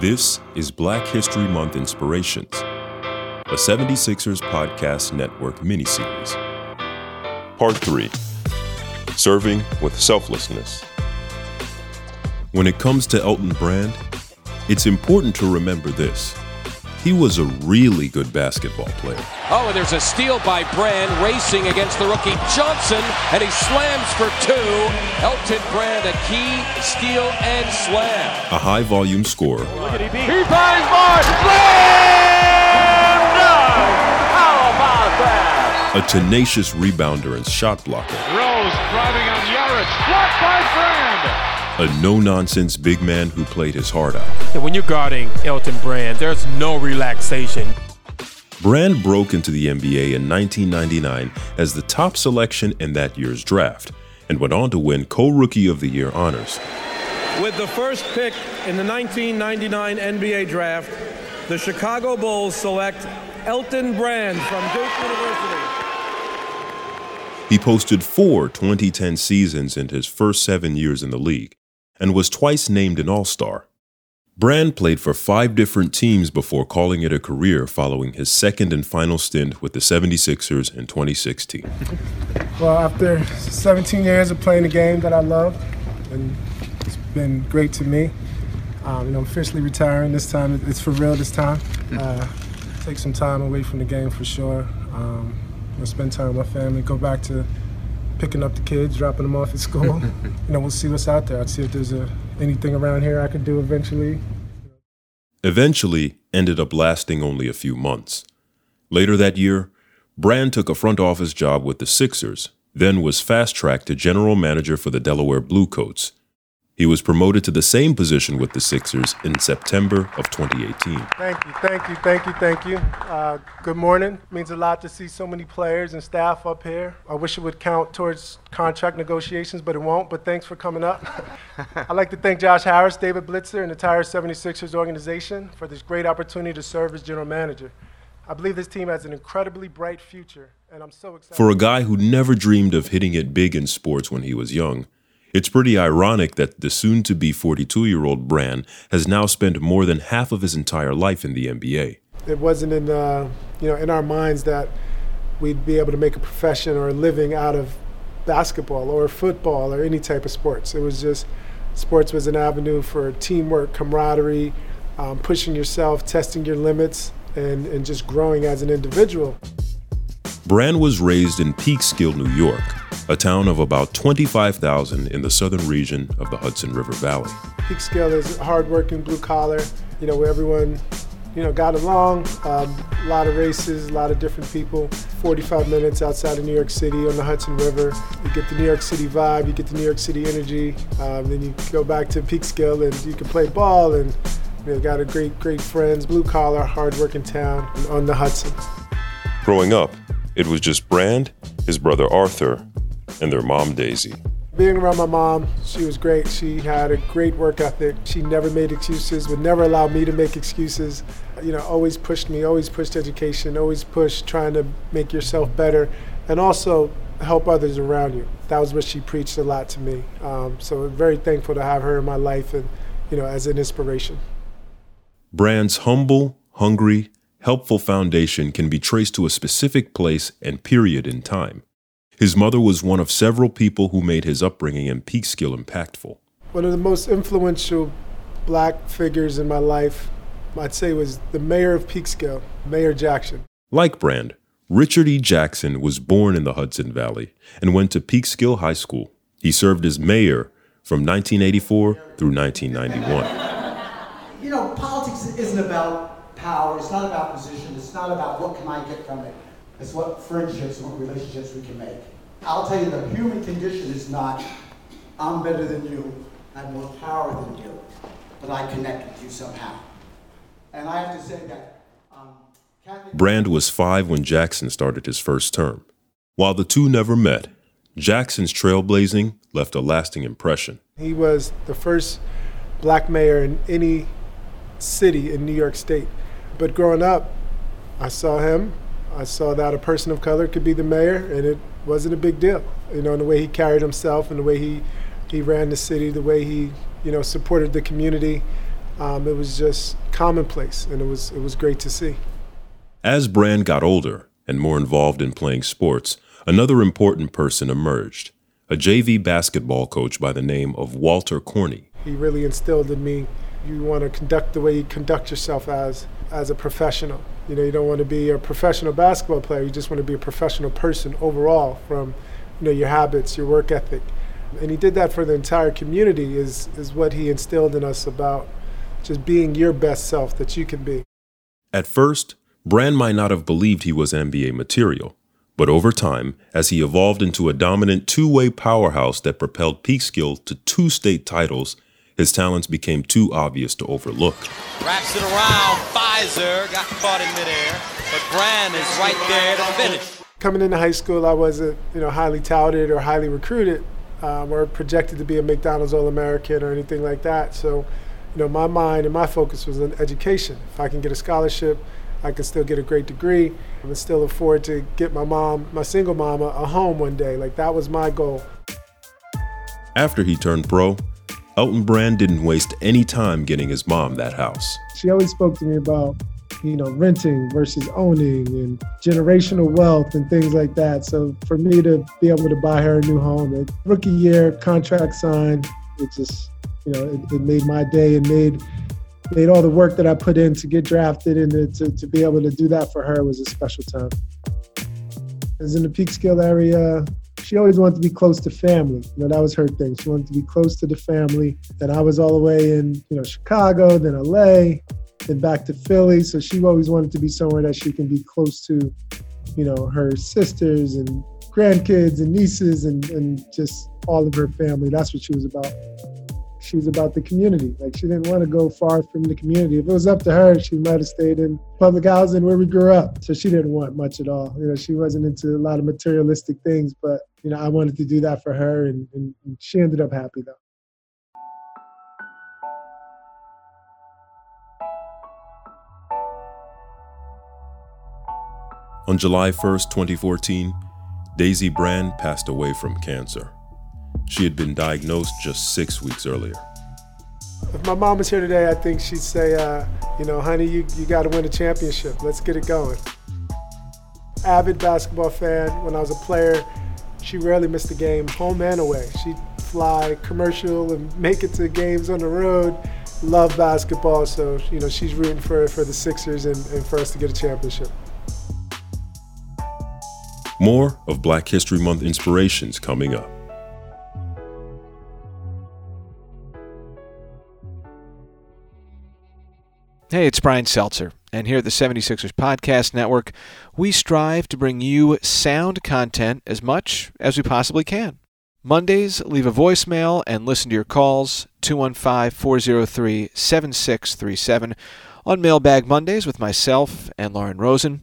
This is Black History Month Inspirations, a 76ers Podcast Network miniseries. Part 3 Serving with Selflessness. When it comes to Elton Brand, it's important to remember this. He was a really good basketball player. Oh, and there's a steal by Brand racing against the rookie Johnson, and he slams for two. Elton Brand, a key steal and slam. A high volume scorer. Look at he. He finds Mark. Slam dunk. How about that? A tenacious rebounder and shot blocker. Rose driving on Yarich. Blocked by Brand. A no nonsense big man who played his heart out. And when you're guarding Elton Brand, there's no relaxation. Brand broke into the NBA in 1999 as the top selection in that year's draft and went on to win co rookie of the year honors. With the first pick in the 1999 NBA draft, the Chicago Bulls select Elton Brand from Duke University. He posted four 2010 seasons in his first seven years in the league and was twice named an All Star. Brand played for five different teams before calling it a career following his second and final stint with the 76ers in 2016. Well, after 17 years of playing the game that I love, and it's been great to me. Um, you know, I'm officially retiring this time. It's for real this time. Uh, take some time away from the game for sure. Um, spend time with my family. Go back to picking up the kids, dropping them off at school. you know, we'll see what's out there. I'll see if there's a, anything around here I could do eventually. Eventually, ended up lasting only a few months. Later that year, Brand took a front office job with the Sixers, then was fast tracked to general manager for the Delaware Bluecoats. He was promoted to the same position with the Sixers in September of 2018. Thank you, thank you, thank you, thank you. Uh, good morning. means a lot to see so many players and staff up here. I wish it would count towards contract negotiations, but it won't. But thanks for coming up. I'd like to thank Josh Harris, David Blitzer, and the entire 76ers organization for this great opportunity to serve as general manager. I believe this team has an incredibly bright future, and I'm so excited. For a guy who never dreamed of hitting it big in sports when he was young, it's pretty ironic that the soon to be 42 year old Brand has now spent more than half of his entire life in the NBA. It wasn't in, uh, you know, in our minds that we'd be able to make a profession or a living out of basketball or football or any type of sports. It was just sports was an avenue for teamwork, camaraderie, um, pushing yourself, testing your limits, and, and just growing as an individual. Brand was raised in Peekskill, New York, a town of about 25,000 in the southern region of the Hudson River Valley. Peekskill is a hardworking, blue collar, you know, where everyone, you know, got along. Um, a lot of races, a lot of different people. 45 minutes outside of New York City on the Hudson River. You get the New York City vibe, you get the New York City energy. Um, then you go back to Peekskill and you can play ball and you know, got a great, great friends, blue collar, hardworking town on the Hudson. Growing up, it was just Brand, his brother Arthur, and their mom Daisy. Being around my mom, she was great. She had a great work ethic. She never made excuses, would never allow me to make excuses. You know, always pushed me, always pushed education, always pushed trying to make yourself better, and also help others around you. That was what she preached a lot to me. Um, so I'm very thankful to have her in my life and, you know, as an inspiration. Brand's humble, hungry, helpful foundation can be traced to a specific place and period in time. His mother was one of several people who made his upbringing in Peekskill impactful. One of the most influential black figures in my life, I'd say, was the mayor of Peekskill, Mayor Jackson. Like Brand, Richard E. Jackson was born in the Hudson Valley and went to Peekskill High School. He served as mayor from 1984 through 1991. You know, politics isn't about power, it's not about position, it's not about what can I get from it. It's what friendships and what relationships we can make. I'll tell you, the human condition is not, I'm better than you, I have more power than you, but I connect with you somehow. And I have to say that. Um, Kathy- Brand was five when Jackson started his first term. While the two never met, Jackson's trailblazing left a lasting impression. He was the first black mayor in any city in New York State. But growing up, I saw him. I saw that a person of color could be the mayor, and it wasn't a big deal. You know, in the way he carried himself, and the way he, he ran the city, the way he, you know, supported the community. um, it was just commonplace, and it was it was great to see. As Brand got older and more involved in playing sports, another important person emerged a JV basketball coach by the name of Walter Corney. He really instilled in me you want to conduct the way you conduct yourself as as a professional. You know, you don't want to be a professional basketball player. You just want to be a professional person overall from you know your habits, your work ethic. And he did that for the entire community is is what he instilled in us about just being your best self that you can be. At first, Brand might not have believed he was NBA material, but over time, as he evolved into a dominant two way powerhouse that propelled Peekskill to two state titles, his talents became too obvious to overlook. Wraps it around, Fizer got caught in midair, but Brand is right there to finish. Coming into high school, I wasn't, you know, highly touted or highly recruited, um, or projected to be a McDonald's All-American or anything like that. So, you know, my mind and my focus was on education. If I can get a scholarship, I can still get a great degree and still afford to get my mom, my single mama, a home one day. Like that was my goal. After he turned pro, Elton Brand didn't waste any time getting his mom that house. She always spoke to me about, you know, renting versus owning and generational wealth and things like that. So for me to be able to buy her a new home, a rookie year contract signed, it just, you know, it, it made my day and made made all the work that I put in to get drafted and to, to be able to do that for her was a special time. As in the Peekskill area, she always wanted to be close to family. You know, that was her thing. She wanted to be close to the family. And I was all the way in, you know, Chicago, then LA, then back to Philly. So she always wanted to be somewhere that she can be close to, you know, her sisters and grandkids and nieces and, and just all of her family. That's what she was about she was about the community. Like she didn't want to go far from the community. If it was up to her, she might have stayed in public housing where we grew up. So she didn't want much at all. You know, she wasn't into a lot of materialistic things, but you know, I wanted to do that for her and, and, and she ended up happy though. On July 1st, 2014, Daisy Brand passed away from cancer. She had been diagnosed just six weeks earlier. If my mom was here today, I think she'd say, uh, you know, honey, you, you got to win a championship. Let's get it going. Avid basketball fan. When I was a player, she rarely missed a game, home and away. She'd fly commercial and make it to games on the road. Love basketball, so you know she's rooting for for the Sixers and, and for us to get a championship. More of Black History Month inspirations coming up. Hey, it's Brian Seltzer, and here at the 76ers Podcast Network, we strive to bring you sound content as much as we possibly can. Mondays, leave a voicemail and listen to your calls 215 403 7637 on Mailbag Mondays with myself and Lauren Rosen.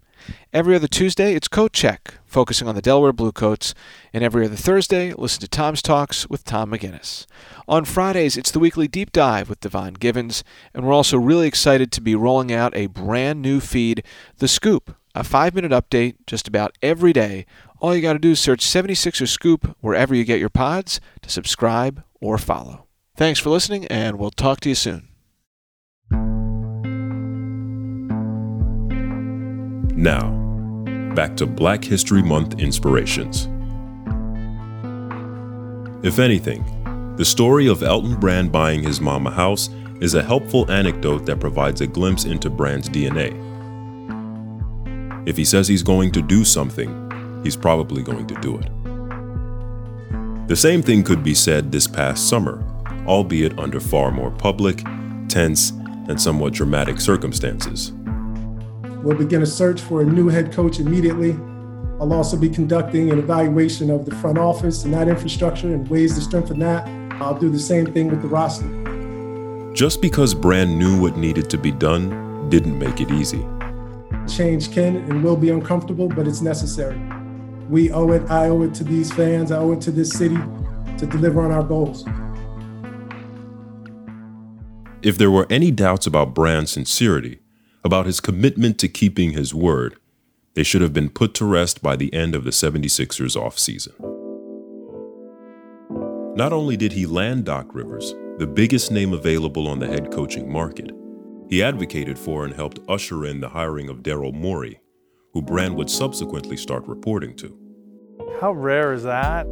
Every other Tuesday, it's Coat Check, focusing on the Delaware Bluecoats. And every other Thursday, listen to Tom's Talks with Tom McGinnis. On Fridays, it's the weekly deep dive with Devon Givens. And we're also really excited to be rolling out a brand new feed, The Scoop, a five minute update just about every day. All you got to do is search 76er Scoop wherever you get your pods to subscribe or follow. Thanks for listening, and we'll talk to you soon. Now, back to Black History Month inspirations. If anything, the story of Elton Brand buying his mom a house is a helpful anecdote that provides a glimpse into Brand's DNA. If he says he's going to do something, he's probably going to do it. The same thing could be said this past summer, albeit under far more public, tense, and somewhat dramatic circumstances. We'll begin a search for a new head coach immediately. I'll also be conducting an evaluation of the front office and that infrastructure and ways to strengthen that. I'll do the same thing with the roster. Just because Brand knew what needed to be done didn't make it easy. Change can and will be uncomfortable, but it's necessary. We owe it, I owe it to these fans, I owe it to this city to deliver on our goals. If there were any doubts about Brand's sincerity, about his commitment to keeping his word, they should have been put to rest by the end of the 76ers offseason. Not only did he land Doc Rivers, the biggest name available on the head coaching market. He advocated for and helped usher in the hiring of Daryl Morey, who Brand would subsequently start reporting to. How rare is that?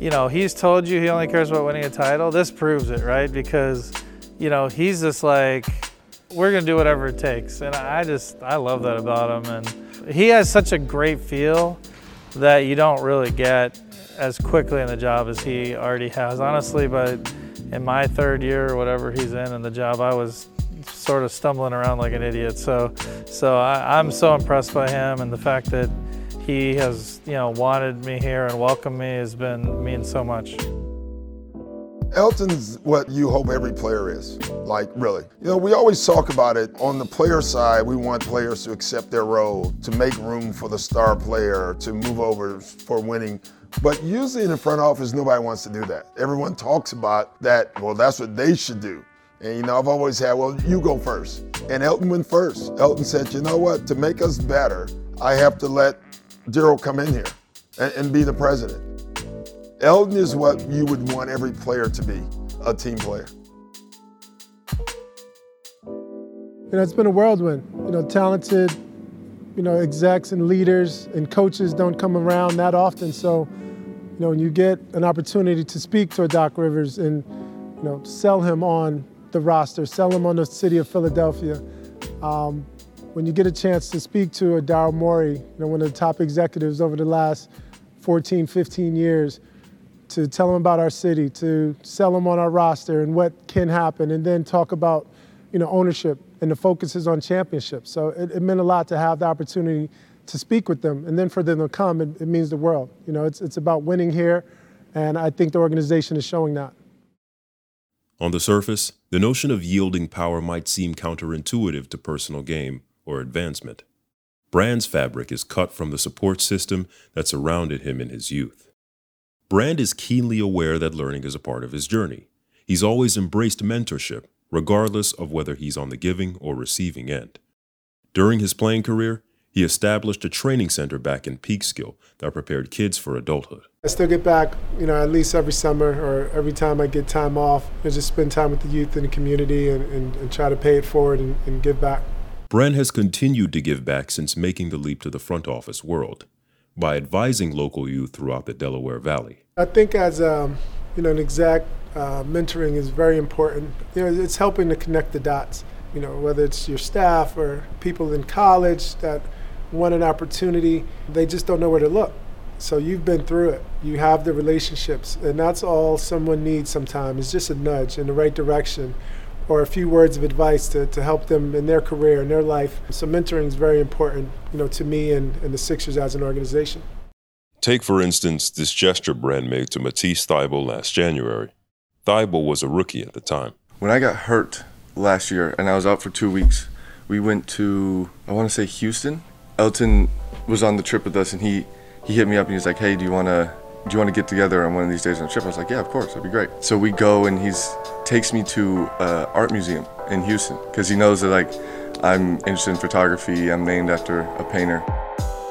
You know, he's told you he only cares about winning a title. This proves it, right? Because, you know, he's just like, we're to do whatever it takes. And I just, I love that about him. And he has such a great feel that you don't really get as quickly in the job as he already has. Honestly, but in my third year or whatever he's in in the job, I was sort of stumbling around like an idiot. So, so I, I'm so impressed by him and the fact that he has, you know, wanted me here and welcomed me has been means so much. Elton's what you hope every player is, like really. You know, we always talk about it on the player side. We want players to accept their role, to make room for the star player, to move over for winning. But usually in the front office, nobody wants to do that. Everyone talks about that, well, that's what they should do. And you know, I've always had, well, you go first. And Elton went first. Elton said, you know what, to make us better, I have to let Daryl come in here and, and be the president. Elton is what you would want every player to be, a team player. You know, it's been a whirlwind. You know, talented, you know, execs and leaders and coaches don't come around that often. So, you know, when you get an opportunity to speak to a Doc Rivers and, you know, sell him on the roster, sell him on the city of Philadelphia, um, when you get a chance to speak to a Daryl Morey, you know, one of the top executives over the last 14, 15 years, to tell them about our city, to sell them on our roster and what can happen, and then talk about, you know, ownership and the focus is on championships. So it, it meant a lot to have the opportunity to speak with them, and then for them to come, it, it means the world. You know, it's it's about winning here, and I think the organization is showing that. On the surface, the notion of yielding power might seem counterintuitive to personal gain or advancement. Brand's fabric is cut from the support system that surrounded him in his youth. Brand is keenly aware that learning is a part of his journey. He's always embraced mentorship, regardless of whether he's on the giving or receiving end. During his playing career, he established a training center back in Peekskill that prepared kids for adulthood. I still get back, you know, at least every summer or every time I get time off and just spend time with the youth in the community and, and, and try to pay it forward and, and give back. Brand has continued to give back since making the leap to the front office world by advising local youth throughout the Delaware Valley. I think as um, you know, an exec, uh, mentoring is very important. You know, it's helping to connect the dots. You know, whether it's your staff or people in college that want an opportunity, they just don't know where to look. So you've been through it. You have the relationships, and that's all someone needs sometimes. It's just a nudge in the right direction or a few words of advice to, to help them in their career and their life. So mentoring is very important, you know, to me and, and the Sixers as an organization. Take, for instance, this gesture Brand made to Matisse Thybulle last January. Thybulle was a rookie at the time. When I got hurt last year and I was out for two weeks, we went to, I want to say Houston. Elton was on the trip with us and he, he hit me up and he was like, hey, do you want to do you want to get together on one of these days on a trip? I was like, yeah, of course, that'd be great. So we go and he's takes me to an art museum in Houston because he knows that like I'm interested in photography. I'm named after a painter.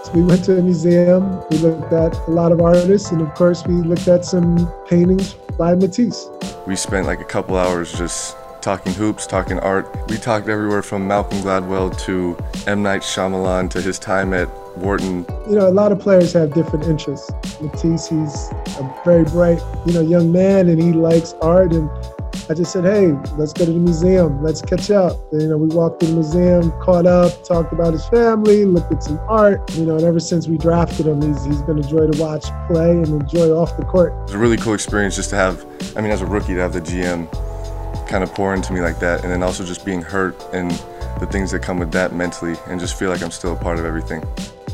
So we went to a museum. We looked at a lot of artists, and of course, we looked at some paintings by Matisse. We spent like a couple hours just talking hoops, talking art. We talked everywhere from Malcolm Gladwell to M. Night Shyamalan to his time at Wharton. You know, a lot of players have different interests. Matisse, he's a very bright, you know, young man, and he likes art. And I just said, hey, let's go to the museum. Let's catch up. And, you know, we walked to the museum, caught up, talked about his family, looked at some art. You know, and ever since we drafted him, he's, he's been a joy to watch play and enjoy off the court. It's a really cool experience just to have, I mean, as a rookie, to have the GM kind of pour into me like that. And then also just being hurt and the things that come with that mentally and just feel like I'm still a part of everything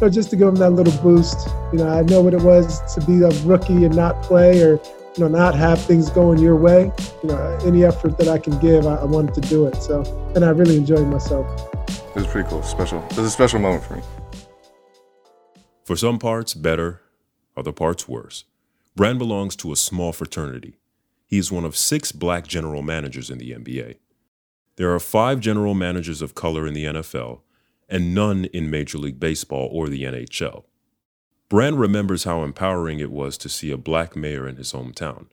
know, just to give him that little boost. You know, I know what it was to be a rookie and not play or, you know, not have things going your way. You know, any effort that I can give, I, I wanted to do it. So, and I really enjoyed myself. It was pretty cool, special. It was a special moment for me. For some parts, better, other parts, worse. Brand belongs to a small fraternity. He is one of six black general managers in the NBA. There are five general managers of color in the NFL, and none in Major League Baseball or the NHL. Brand remembers how empowering it was to see a black mayor in his hometown.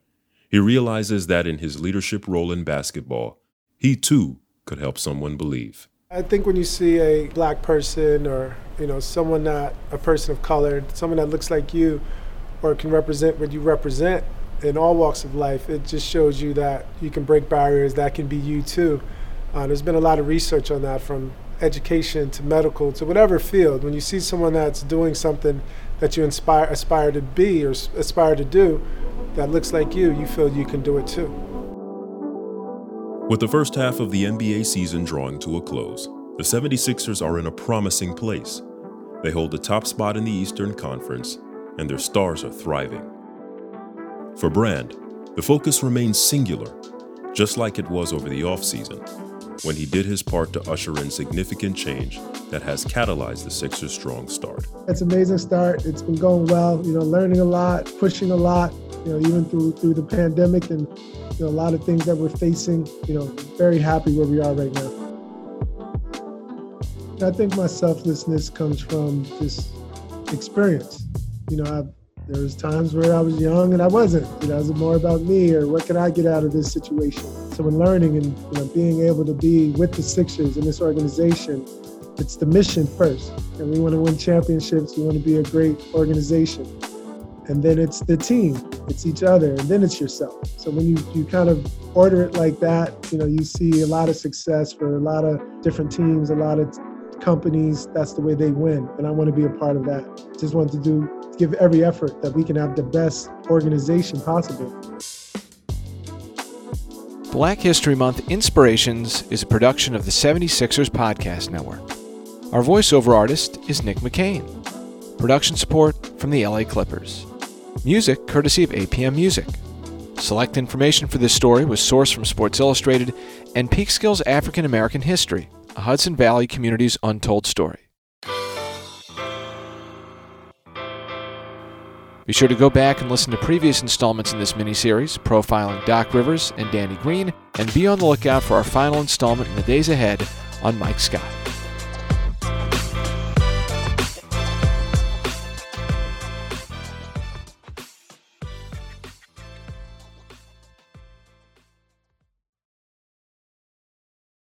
He realizes that in his leadership role in basketball, he too could help someone believe. I think when you see a black person or you know someone not a person of color, someone that looks like you or can represent what you represent in all walks of life, it just shows you that you can break barriers. That can be you too. Uh, there's been a lot of research on that from education to medical to whatever field. When you see someone that's doing something that you inspire, aspire to be or aspire to do that looks like you, you feel you can do it too. With the first half of the NBA season drawing to a close, the 76ers are in a promising place. They hold the top spot in the Eastern Conference, and their stars are thriving. For Brand, the focus remains singular, just like it was over the offseason, when he did his part to usher in significant change that has catalyzed the Sixers' strong start. It's an amazing start. It's been going well, you know, learning a lot, pushing a lot, you know, even through through the pandemic and you know, a lot of things that we're facing, you know, very happy where we are right now. I think my selflessness comes from just experience. You know, I've there was times where I was young and I wasn't. You know, it was more about me or what can I get out of this situation. So in learning and you know being able to be with the Sixers in this organization, it's the mission first. And we want to win championships. We want to be a great organization. And then it's the team, it's each other, and then it's yourself. So when you, you kind of order it like that, you know, you see a lot of success for a lot of different teams, a lot of companies. That's the way they win. And I want to be a part of that. Just want to do give every effort that we can have the best organization possible. Black History Month Inspirations is a production of the 76ers Podcast Network. Our voiceover artist is Nick McCain. Production support from the LA Clippers. Music courtesy of APM Music. Select information for this story was sourced from Sports Illustrated and Peekskill's African American History, a Hudson Valley community's untold story. Be sure to go back and listen to previous installments in this miniseries, profiling Doc Rivers and Danny Green, and be on the lookout for our final installment in the days ahead on Mike Scott.